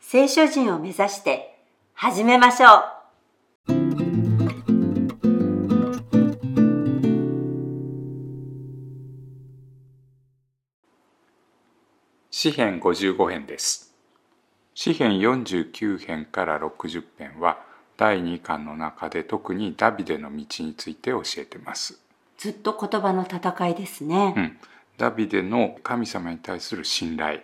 聖書人を目指して始めましょう。詩編55編です。詩編49編から60編は第2巻の中で特にダビデの道について教えてます。ずっと言葉の戦いですね。うん、ダビデの神様に対する信頼。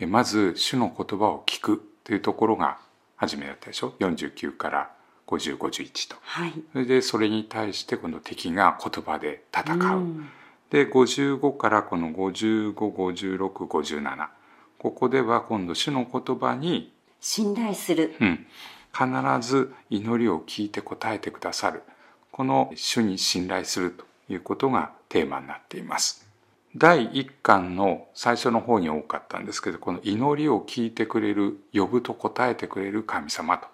えまず主の言葉を聞くというところが初めだったでしょ？49から5051と。はい。それでそれに対してこの敵が言葉で戦う、うん。で55からこの555657ここでは今度主の言葉に、信頼する。うん、必ず祈りを聞いて答えてくださる。この主に信頼するということがテーマになっています第1巻の最初の方に多かったんですけどこの祈りを聞いてくれる呼ぶと答えてくれる神様と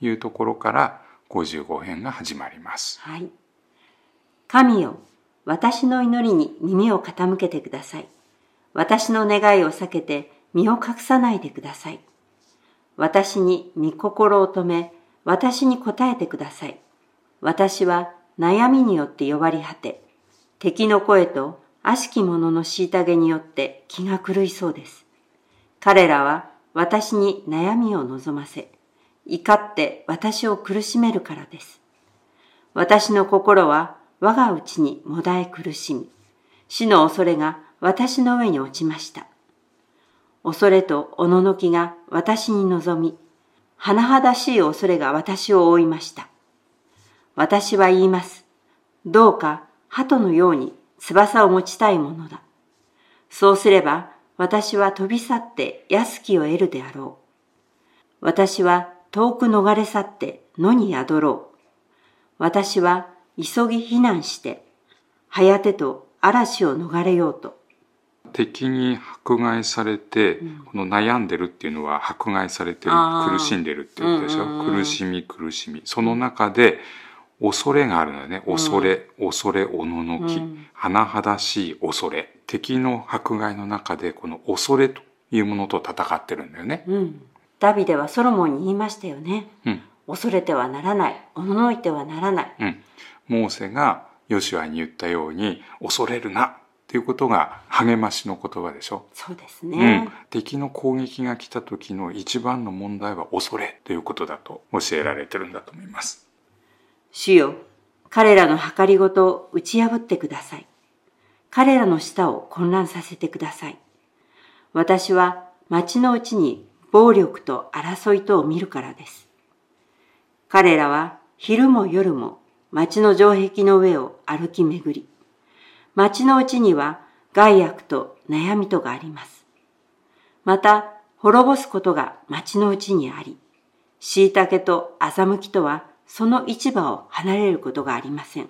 いうところから55編が始まりますはい。神よ、私の祈りに耳を傾けてください。私の願いを避けて身を隠さないでください。私に御心を止め、私に答えてください。私は悩みによって弱り果て、敵の声と悪しき者の虐げによって気が狂いそうです。彼らは私に悩みを望ませ、怒って私を苦しめるからです。私の心は我が内にもだえ苦しみ、死の恐れが私の上に落ちました。恐れとおののきが私に望み、甚だしい恐れが私を覆いました。私は言います。どうか鳩のように翼を持ちたいものだ。そうすれば私は飛び去って安きを得るであろう。私は遠く逃れ去って野に宿ろう。私は急ぎ避難して、はやてと嵐を逃れようと。敵に迫害されて、この悩んでるっていうのは迫害されてる苦しんでるっていうことでしょ、うんうんうん苦しみ苦しみその中で恐れがあるのよね恐れ、恐れおののき、うん甚だしい恐れ敵の迫害の中でこの恐れというものと戦ってるんだよね、うん。ダビデはソロモンに言いましたよね。うん恐れてはならない。おののいてはならない。うん、モーセがヨシュアに言ったように恐れるなっていうことが励ましの言葉でしょそうですうんね。、敵の攻撃が来た時の一番の問題は恐れということだと教えられてるんだと思います。主よ、彼らの計りごとを打ち破ってください。彼らの舌を混乱させてください。私は町のうちに暴力と争いとを見るからです。彼らは昼も夜も町の城壁の上を歩き巡り、町のうちには害悪と悩みとがあります。また、滅ぼすことが町のうちにあり、椎茸と欺きとはその市場を離れることがありません。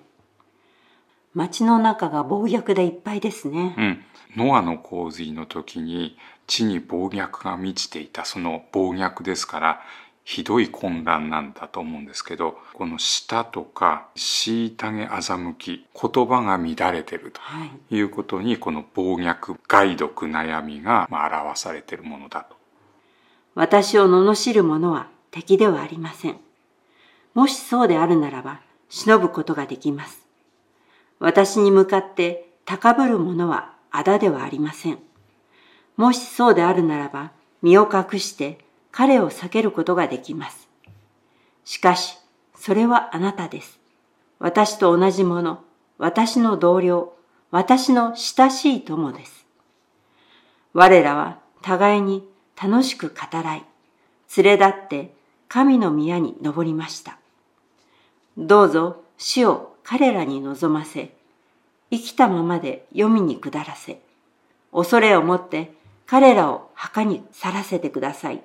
町の中が暴虐でいっぱいですね。うん、ノアの洪水の時に地に暴虐が満ちていたその暴虐ですからひどい混乱なんだと思うんですけどこの舌とか虐げ欺き言葉が乱れてるとはい。いうことにこの暴虐害毒悩みがまあ表されているものだと。私を罵る者は敵ではありません。もしそうであるならば、忍ぶことができます。私に向かって高ぶる者は仇ではありません。もしそうであるならば、身を隠して彼を避けることができます。しかし、それはあなたです。私と同じ者、私の同僚、私の親しい友です。我らは互いに楽しく語らい、連れ立って神の宮に登りました。どうぞ死を彼らに望ませ、生きたままで読みに下らせ、恐れをもって彼らを墓に去らせてください。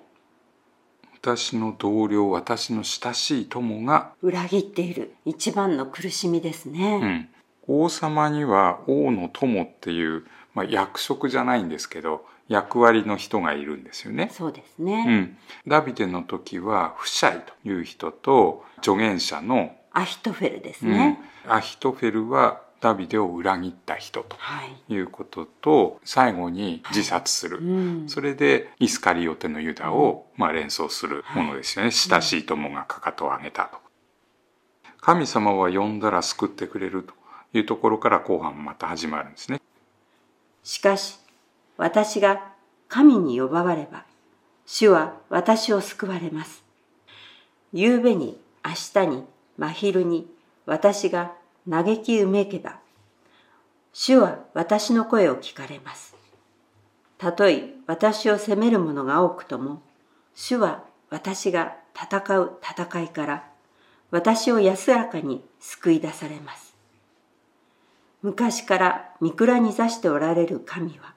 私の同僚私の親しい友が、裏切っている一番の苦しみですうね。ん、王様には王の友っていう、まあ、役職じゃないんですけど役割の人がいるんですよね。そうですうね。ん、ダビデの時はフシャイという人と助言者の、アヒトフェルですうんね。アヒトフェルはダビデを裏切った人とはい。いうことと最後に自殺する、うん。それでイスカリオテのユダを、まあ、連想するものですよね、親しい友がかかとを上げたと。神様は呼んだら救ってくれるというところから後半また始まるんですね。しかし、私が神に呼ばわれば、主は私を救われます。夕べに、明日に、真昼に、私が嘆きうめけば、主は私の声を聞かれます。たとえ私を責める者が多くとも、主は私が戦う戦いから、私を安らかに救い出されます。昔から御蔵に座しておられる神は、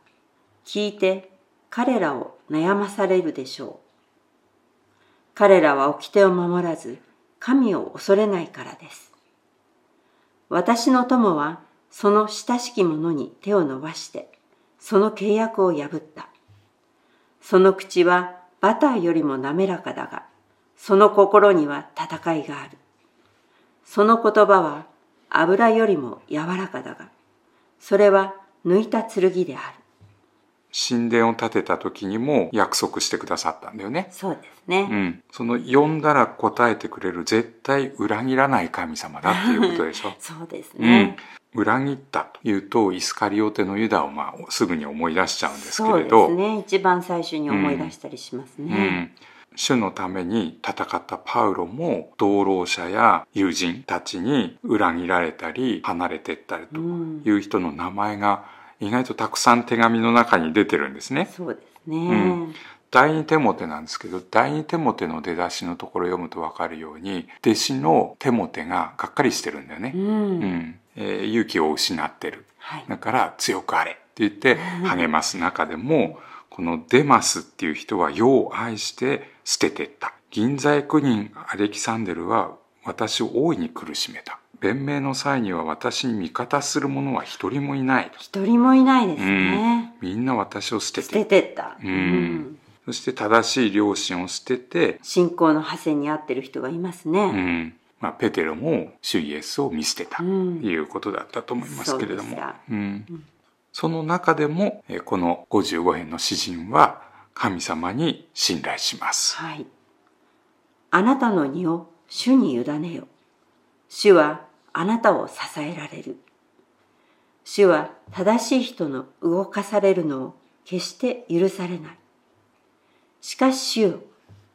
聞いて彼らを悩まされるでしょう。彼らは掟を守らず、神を恐れないからです。私の友は、その親しき者に手を伸ばして、その契約を破った。その口はバターよりも滑らかだが、その心には戦いがある。その言葉は油よりも柔らかだが、それは抜いた剣である。神殿を建てた時にも約束してくださったんだよね。そうですね。うん。その呼んだら答えてくれる絶対裏切らない神様だっていうことでしょ？そうですうんね。。裏切ったというとイスカリオテのユダをまあすぐに思い出しちゃうんですけそうでれど、すね。一番最初に思い出したりしますうね。ん、主のために戦ったパウロも同労者や友人たちに裏切られたり離れてったりとうんいう人の名前が意外とたくさん手紙の中に出てるんですね。そうですね。うん第二テモテなんですけど第二テモテの出だしのところを読むと分かるように弟子のテモテががっかりしてるんだよね。うん。うんえー勇気を失ってる。はい。だから強くあれって言って励ます中でも、このデマスっていう人は世を愛して捨ててった。銀座役人アレキサンデルは私を大いに苦しめた。弁明の際には私に味方する者は一人もいない。一人もいないですね。みんな私を捨て捨てててった。うんそして正しい良心を捨てて、信仰の派生に合ってる人がいますうね。んまあ、ペテロも主イエスを見捨てたとうんいうことだったと思いますけれどもそうん、その中でもえーこの55編の詩人は神様に信頼します。はい。あなたの荷を主に委ねよ。主はあなたを支えられる。主は正しい人の動かされるのを決して許されない。しかし主よ、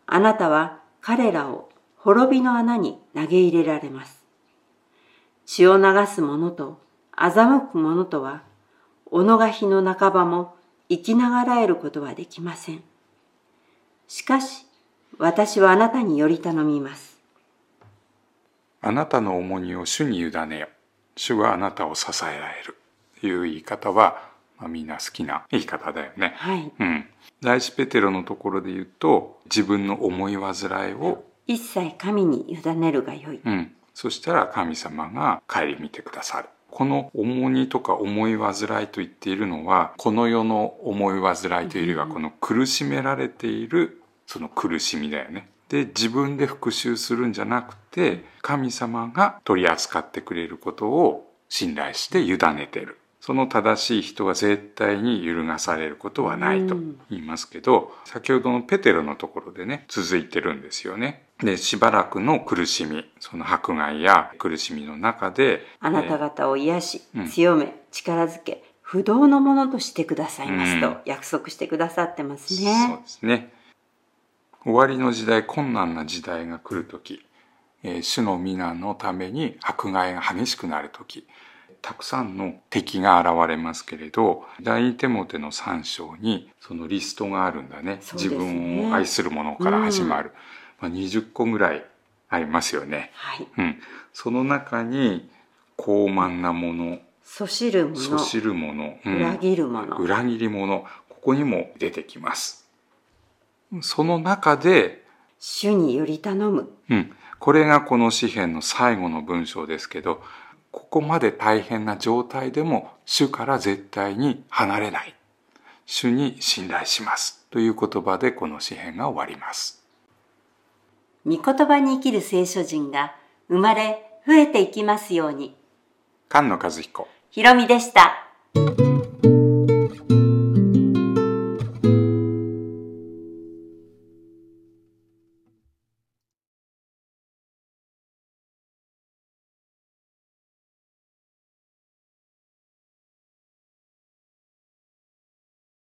あなたは彼らを滅びの穴に投げ入れられます。血を流す者と欺く者とは、己が日の半ばも生きながらえることはできません。しかし、私はあなたにより頼みます。あなたの重荷を主に委ねよ。主はあなたを支えられる。という言い方は、まあ、みんな好きな言い方だよね。はい。うん。第一ペテロのところで言うと、自分の思い煩いを一切神に委ねるがよい。うん。そしたら神様が顧みてくださる。この重荷とか思い煩いと言っているのは、この世の思い煩いというよりは、この苦しめられている、その苦しみだよね。で、自分で復讐するんじゃなくて、神様が取り扱ってくれることを信頼して委ねてる。その正しい人は絶対に揺るがされることはないと言いますけど、先ほどのペテロのところでね、続いてるんですよね。で、しばらくの苦しみ、その迫害や苦しみの中で、あなた方を癒しうん、強め、力づけ、不動のものとしてくださいますうんと約束してくださってますそうね。ですね。終わりの時代、困難な時代が来るとき、えー主の皆のために迫害が激しくなるとき、たくさんの敵が現れますけれど、第二テモテの3章にそのリストがあるんだね。ね分を愛する者から始まる。まあ、20個ぐらいありますよね。はい。うん。その中に、高慢なもの、そしるもその、しるもの、うん裏切るもの。裏切り者ここにも出てきますその中で主により頼む。うん。これがこの詩篇の最後の文章ですけど、ここまで大変な状態でも主から絶対に離れない。主に信頼します。という言葉でこの詩篇が終わります。御言葉に生きる聖書人が生まれ増えていきますように。菅野和彦。ひろみでした。